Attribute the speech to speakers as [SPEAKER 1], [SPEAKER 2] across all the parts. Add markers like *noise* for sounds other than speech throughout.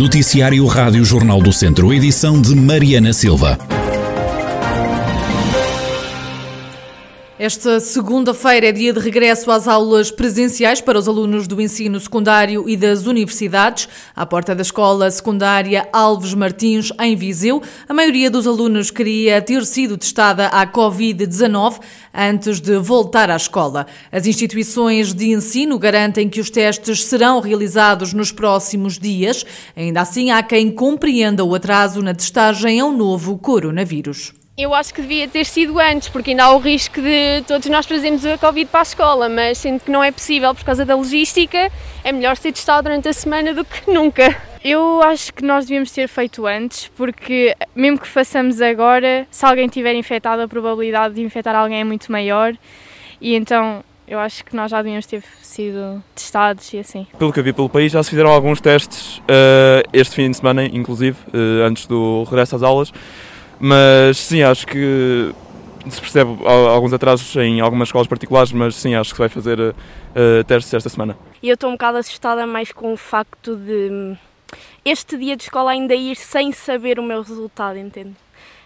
[SPEAKER 1] Noticiário Rádio Jornal do Centro, edição de Mariana Silva.
[SPEAKER 2] Esta segunda-feira é dia de regresso às aulas presenciais para os alunos do ensino secundário e das universidades. À porta da escola secundária Alves Martins, em Viseu, a maioria dos alunos queria ter sido testada à Covid-19 antes de voltar à escola. As instituições de ensino garantem que os testes serão realizados nos próximos dias. Ainda assim, há quem compreenda o atraso na testagem ao novo coronavírus.
[SPEAKER 3] Eu acho que devia ter sido antes, porque ainda há o risco de todos nós trazermos a Covid para a escola, mas sendo que não é possível por causa da logística, é melhor ser testado durante a semana do que nunca.
[SPEAKER 4] Eu acho que nós devíamos ter feito antes, porque mesmo que façamos agora, se alguém tiver infectado, a probabilidade de infectar alguém é muito maior, e então eu acho que nós já devíamos ter sido testados e assim.
[SPEAKER 5] Pelo que eu vi pelo país, já se fizeram alguns testes uh, este fim de semana, inclusive, uh, antes do regresso às aulas. Mas sim, acho que se percebe alguns atrasos em algumas escolas particulares, mas sim, acho que vai fazer uh, testes esta semana.
[SPEAKER 6] E eu estou um bocado assustada mais com o facto de este dia de escola ainda ir sem saber o meu resultado, entende?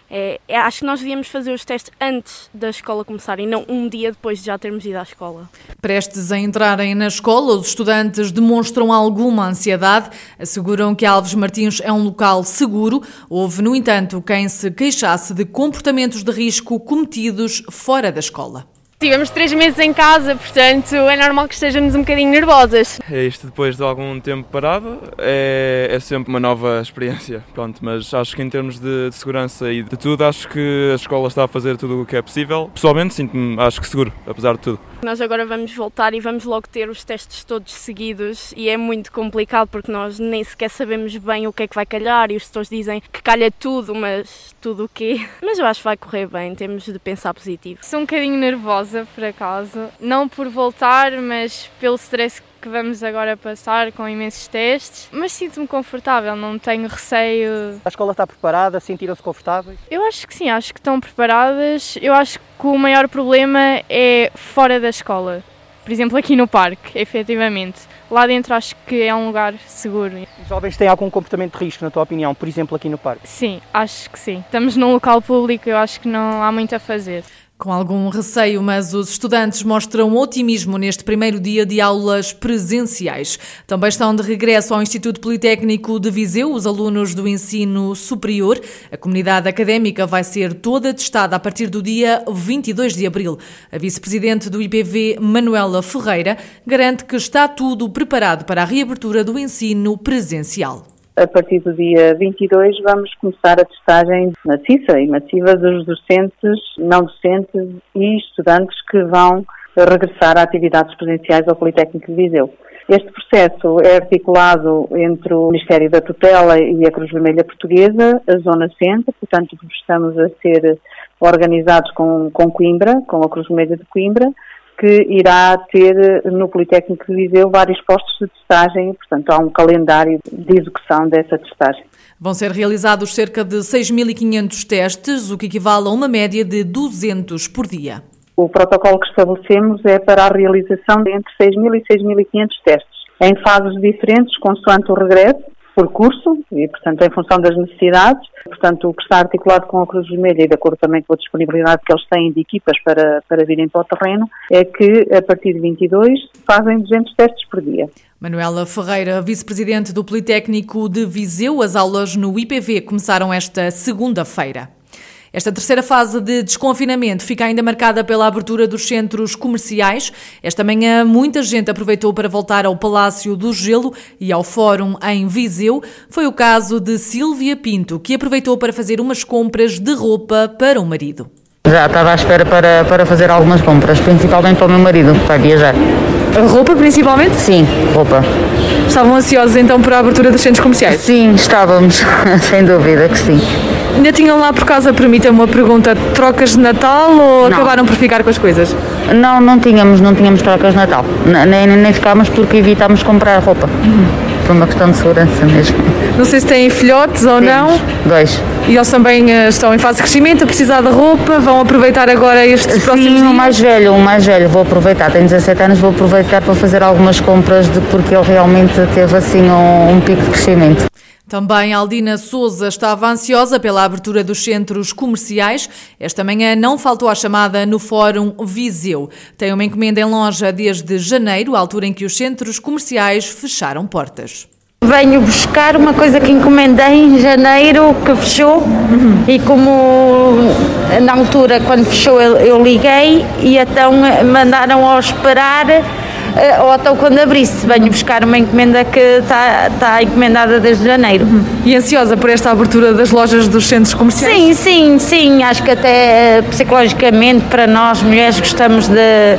[SPEAKER 6] É, é, acho que nós devíamos fazer os testes antes da escola começar e não um dia depois de já termos ido à escola.
[SPEAKER 2] Prestes a entrarem na escola, os estudantes demonstram alguma ansiedade, asseguram que Alves Martins é um local seguro. Houve, no entanto, quem se queixasse de comportamentos de risco cometidos fora da escola.
[SPEAKER 3] Tivemos três meses em casa, portanto é normal que estejamos um bocadinho nervosas.
[SPEAKER 5] É isto depois de algum tempo parado, é, é sempre uma nova experiência, pronto, mas acho que em termos de, de, segurança e de tudo, acho que a escola está a fazer tudo o que é possível. Pessoalmente sinto-me, acho que seguro, apesar de tudo.
[SPEAKER 6] Nós agora vamos voltar e vamos logo ter os testes todos seguidos e é muito complicado porque nós nem sequer sabemos bem o que é que vai calhar e os setores dizem que calha tudo, mas tudo o quê? *laughs* Mas eu acho que vai correr bem, temos de pensar positivo.
[SPEAKER 4] Sou um bocadinho nervosa, por acaso, não por voltar, mas pelo stress que vamos agora passar com imensos testes, mas sinto-me confortável, não tenho receio.
[SPEAKER 7] A escola está preparada, sentiram-se confortáveis?
[SPEAKER 4] Eu acho que sim, acho que estão preparadas. Eu acho que o maior problema é fora da escola. Por exemplo, aqui no parque, efetivamente. Lá dentro acho que é um lugar seguro.
[SPEAKER 7] Os jovens têm algum comportamento de risco, na tua opinião, por exemplo, aqui no parque?
[SPEAKER 4] Sim, acho que sim. Estamos num local público, eu acho que não há muito a fazer.
[SPEAKER 2] Com algum receio, mas os estudantes mostram otimismo neste primeiro dia de aulas presenciais. Também estão de regresso ao Instituto Politécnico de Viseu os alunos do ensino superior. A comunidade académica vai ser toda testada a partir do dia 22 de abril. A vice-presidente do IPV, Manuela Ferreira, garante que está tudo preparado para a reabertura do ensino presencial
[SPEAKER 8] a partir do dia 22 vamos começar a testagem maciça e massiva dos docentes, não docentes e estudantes que vão regressar a atividades presenciais ao Politécnico de Viseu. Este processo é articulado entre o Ministério da Tutela e a Cruz Vermelha Portuguesa, a Zona Centro, portanto estamos a ser organizados com, com Coimbra, com a Cruz Vermelha de Coimbra, que irá ter no Politécnico de Viseu vários postos de testagem, portanto há um calendário de execução dessa testagem.
[SPEAKER 2] Vão ser realizados cerca de 6.500 testes, o que equivale a uma média de 200 por dia.
[SPEAKER 8] O protocolo que estabelecemos é para a realização de entre 6.000 e 6.500 testes, em fases diferentes, consoante o regresso, por curso e, portanto, em função das necessidades. Portanto, o que está articulado com a Cruz Vermelha e de acordo também com a disponibilidade que eles têm de equipas para, para virem para o terreno, é que a partir de 22 fazem 200 testes por dia.
[SPEAKER 2] Manuela Ferreira, vice-presidente do Politécnico de Viseu, as aulas no IPV começaram esta segunda-feira. Esta terceira fase de desconfinamento fica ainda marcada pela abertura dos centros comerciais. Esta manhã, muita gente aproveitou para voltar ao Palácio do Gelo e ao Fórum em Viseu. Foi o caso de Silvia Pinto, que aproveitou para fazer umas compras de roupa para o marido.
[SPEAKER 9] Já estava à espera para, para fazer algumas compras, principalmente para o meu marido, para viajar.
[SPEAKER 2] A roupa, principalmente?
[SPEAKER 9] Sim, roupa.
[SPEAKER 2] Estavam ansiosos então para a abertura dos centros comerciais?
[SPEAKER 9] Sim, estávamos, *laughs* sem dúvida que sim.
[SPEAKER 2] Ainda tinham lá por causa, permita-me uma pergunta, trocas de Natal ou não. acabaram por ficar com as coisas?
[SPEAKER 9] Não, não tínhamos, não tínhamos trocas de Natal. Nem, nem, ficámos porque evitámos comprar roupa. Uhum. Por uma questão de segurança mesmo.
[SPEAKER 2] Não sei se têm filhotes ou Temos, não.
[SPEAKER 9] Dois.
[SPEAKER 2] E eles também uh, estão em fase de crescimento, a precisar de roupa, vão aproveitar agora estes Sim, próximos dias?
[SPEAKER 9] o mais velho, o mais velho, vou aproveitar, tenho 17 anos, vou aproveitar para fazer algumas compras de, porque ele realmente teve assim um, um pico de crescimento.
[SPEAKER 2] Também Aldina Souza estava ansiosa pela abertura dos centros comerciais. Esta manhã não faltou a chamada no Fórum Viseu. Tem uma encomenda em loja desde janeiro, altura em que os centros comerciais fecharam portas.
[SPEAKER 10] Venho buscar uma coisa que encomendei em janeiro, que fechou, uhum. e como na altura, quando fechou, eu, eu liguei e então mandaram ao esperar ou então quando abrisse, venho buscar uma encomenda que está, está encomendada desde janeiro.
[SPEAKER 2] E ansiosa por esta abertura das lojas dos centros comerciais?
[SPEAKER 10] Sim, sim, sim. Acho que até eh, psicologicamente para nós mulheres gostamos de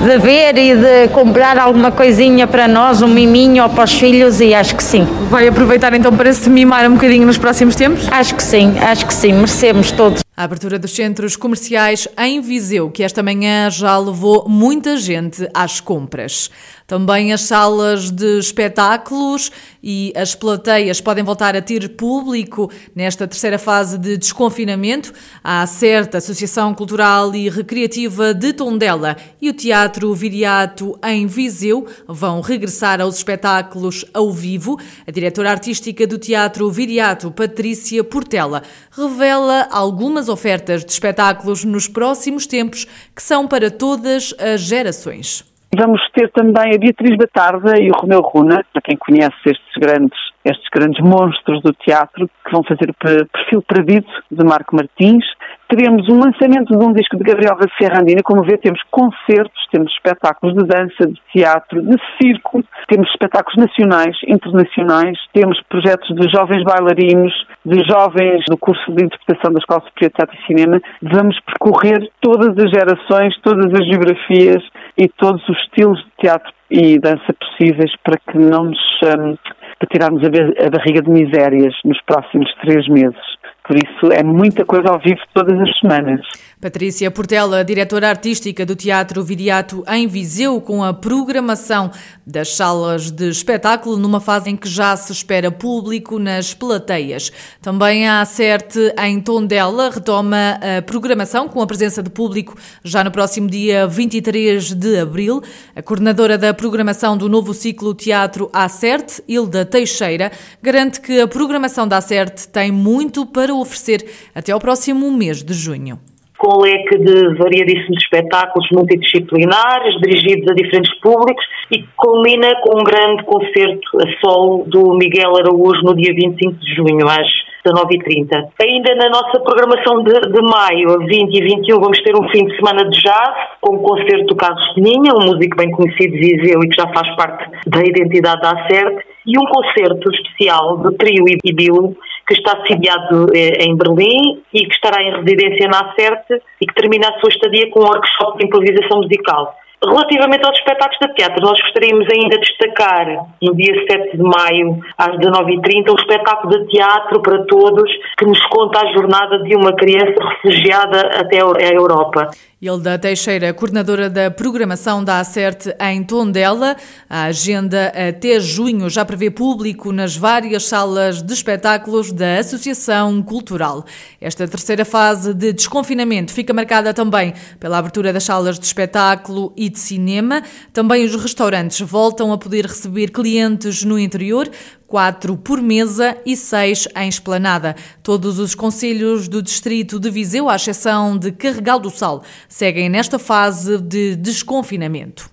[SPEAKER 10] de ver e de comprar alguma coisinha para nós, um miminho ou para os filhos e acho que sim.
[SPEAKER 2] Vai aproveitar então para se mimar um bocadinho nos próximos tempos?
[SPEAKER 10] Acho que sim, acho que sim, merecemos todos.
[SPEAKER 2] A abertura dos centros comerciais em Viseu, que esta manhã já levou muita gente às compras. Também as salas de espetáculos e as plateias podem voltar a ter público nesta terceira fase de desconfinamento. A CERT, Associação Cultural e Recreativa de Tondela, e o Teatro Viriato em Viseu vão regressar aos espetáculos ao vivo. A diretora artística do Teatro Viriato, Patrícia Portela, revela algumas ofertas de espetáculos nos próximos tempos que são para todas as gerações.
[SPEAKER 11] Vamos ter também a Beatriz Batarda e o Romeu Runa, para quem conhece estes grandes, estes grandes monstros do teatro, que vão fazer o perfil perdido de Marco Martins, teremos um lançamento de um disco de Gabriel da Serrandina. Como vê, temos concertos, temos espetáculos de dança, de teatro, de circo, temos espetáculos nacionais, internacionais, temos projetos de jovens bailarinos, de jovens do curso de interpretação da Escola Superior de Teatro e Cinema. Vamos percorrer todas as gerações, todas as geografias e todos os estilos de teatro e dança possíveis para que não nos um, para tirarmos a barriga de misérias nos próximos três meses. Por isso é muita coisa ao vivo todas as semanas.
[SPEAKER 2] Patrícia Portela, diretora artística do Teatro Viriato em Viseu, com a programação das salas de espetáculo numa fase em que já se espera público nas plateias. Também a Acerte em Tondela retoma a programação com a presença de público já no próximo dia 23 de abril. A coordenadora da programação do novo ciclo Teatro Acerte, Hilda Teixeira, garante que a programação da Acerte tem muito para oferecer até ao próximo mês de junho
[SPEAKER 12] com leque de variadíssimos espetáculos multidisciplinares, dirigidos a diferentes públicos e culmina com um grande concerto a solo do Miguel Araújo no dia 25 de junho, às 19h30. Ainda na nossa programação de, de, maio, 20 e 21, vamos ter um fim de semana de jazz, com o concerto do Carlos Peninha, um músico bem conhecido de Viseu e que já faz parte da identidade da Acerte, e um concerto especial do trio Ibilu, que está sediado eh, em Berlim e que estará em residência na Acerte e que termina a sua estadia com um workshop de improvisação musical. Relativamente aos espetáculos de teatro, nós gostaríamos ainda de destacar, no dia 7 de maio, às 19h30, um espetáculo de teatro para todos que nos conta a jornada de uma criança refugiada até a Europa.
[SPEAKER 2] Hilda Teixeira, coordenadora da programação da Acerte em Tondela. A agenda até junho já prevê público nas várias salas de espetáculos da Associação Cultural. Esta terceira fase de desconfinamento fica marcada também pela abertura das salas de espetáculo e de cinema. Também os restaurantes voltam a poder receber clientes no interior, quatro por mesa e seis em esplanada. Todos os conselhos do distrito de Viseu, à exceção de Carregal do Sal, seguem nesta fase de desconfinamento.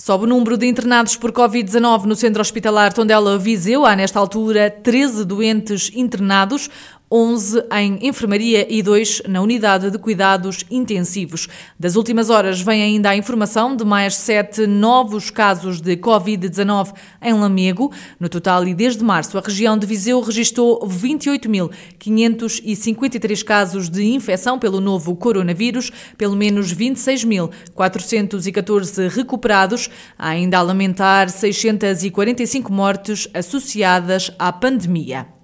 [SPEAKER 2] Sobe o número de internados por Covid-19 no Centro Hospitalar Tondela Viseu. Há, nesta altura, 13 doentes internados, 11 em enfermaria e 2 na unidade de cuidados intensivos. Das últimas horas vem ainda a informação de mais 7 novos casos de Covid-19 em Lamego. No total, e desde março, a região de Viseu registrou 28.553 casos de infecção pelo novo coronavírus, pelo menos 26.414 recuperados. Ainda a lamentar 645 mortes associadas à pandemia.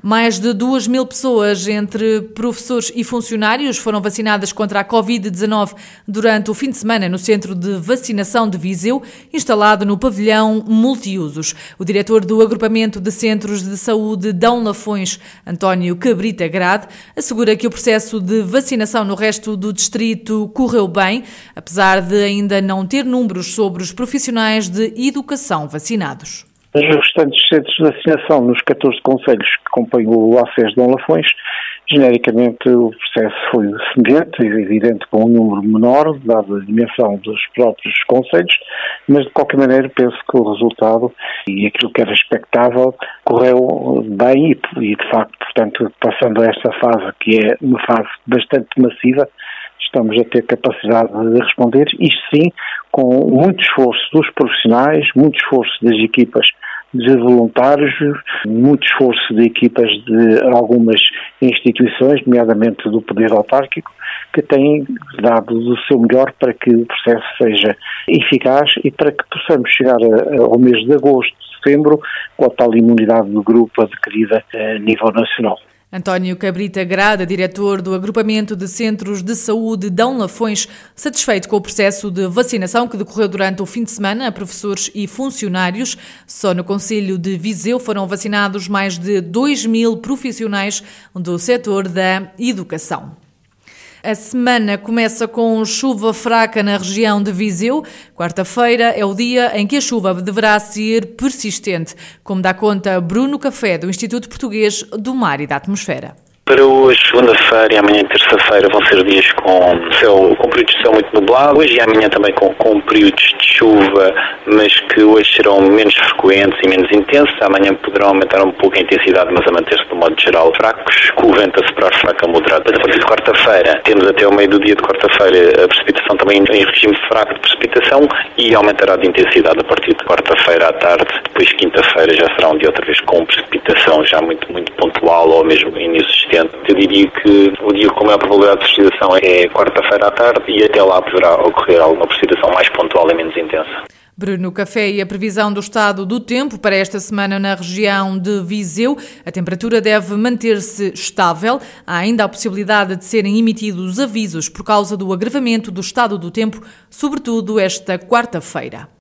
[SPEAKER 2] Mais de 2 mil pessoas, entre professores e funcionários, foram vacinadas contra a Covid-19 durante o fim de semana no centro de vacinação de Viseu, instalado no pavilhão multiusos. O diretor do Agrupamento de Centros de Saúde Dão Lafões, António Cabrita Grade, assegura que o processo de vacinação no resto do distrito correu bem, apesar de ainda não ter números sobre os profissionais de educação vacinados.
[SPEAKER 13] Os restantes centros de vacinação nos 14 conselhos que acompanham o ACES de Dom Lafões, genericamente o processo foi semelhante, evidente com um número menor, dada a dimensão dos próprios conselhos, mas de qualquer maneira penso que o resultado e aquilo que era expectável correu bem e, e de facto, portanto, passando a esta fase que é uma fase bastante massiva, estamos a ter capacidade de responder, isto sim, com muito esforço dos profissionais, muito esforço das equipas de voluntários, muito esforço de equipas de algumas instituições, nomeadamente do Poder Autárquico, que têm dado o seu melhor para que o processo seja eficaz e para que possamos chegar ao mês de agosto, setembro, com a tal imunidade do grupo adquirida a nível nacional.
[SPEAKER 2] António Cabrita Grada, diretor do Agrupamento de Centros de Saúde Dão Lafões, satisfeito com o processo de vacinação que decorreu durante o fim de semana a professores e funcionários. Só no Conselho de Viseu foram vacinados mais de 2 mil profissionais do setor da educação. A semana começa com chuva fraca na região de Viseu. Quarta-feira é o dia em que a chuva deverá ser persistente, como dá conta Bruno Café, do Instituto Português do Mar e da Atmosfera.
[SPEAKER 14] Para hoje, segunda-feira e amanhã, terça-feira, vão ser dias com, céu, com períodos de céu muito nublado. Hoje e amanhã também com, com períodos de chuva, mas que hoje serão menos frequentes e menos intensos. Amanhã poderão aumentar um pouco a intensidade, mas a manter-se de modo geral fracos, com o vento a soprar fraco a moderado. Mas a partir de quarta-feira, temos até o meio do dia de quarta-feira a precipitação também em regime fraco de precipitação e aumentará de intensidade a partir de quarta-feira à tarde. Depois, quinta-feira, já será um dia outra vez com precipitação já muito, muito pontual ou mesmo inexistente eu diria que o dia com maior probabilidade de precipitação é quarta-feira à tarde e até lá poderá ocorrer alguma precipitação mais pontual e menos intensa.
[SPEAKER 2] Bruno Café e a previsão do estado do tempo para esta semana na região de Viseu. A temperatura deve manter-se estável. Há ainda a possibilidade de serem emitidos avisos por causa do agravamento do estado do tempo, sobretudo esta quarta-feira.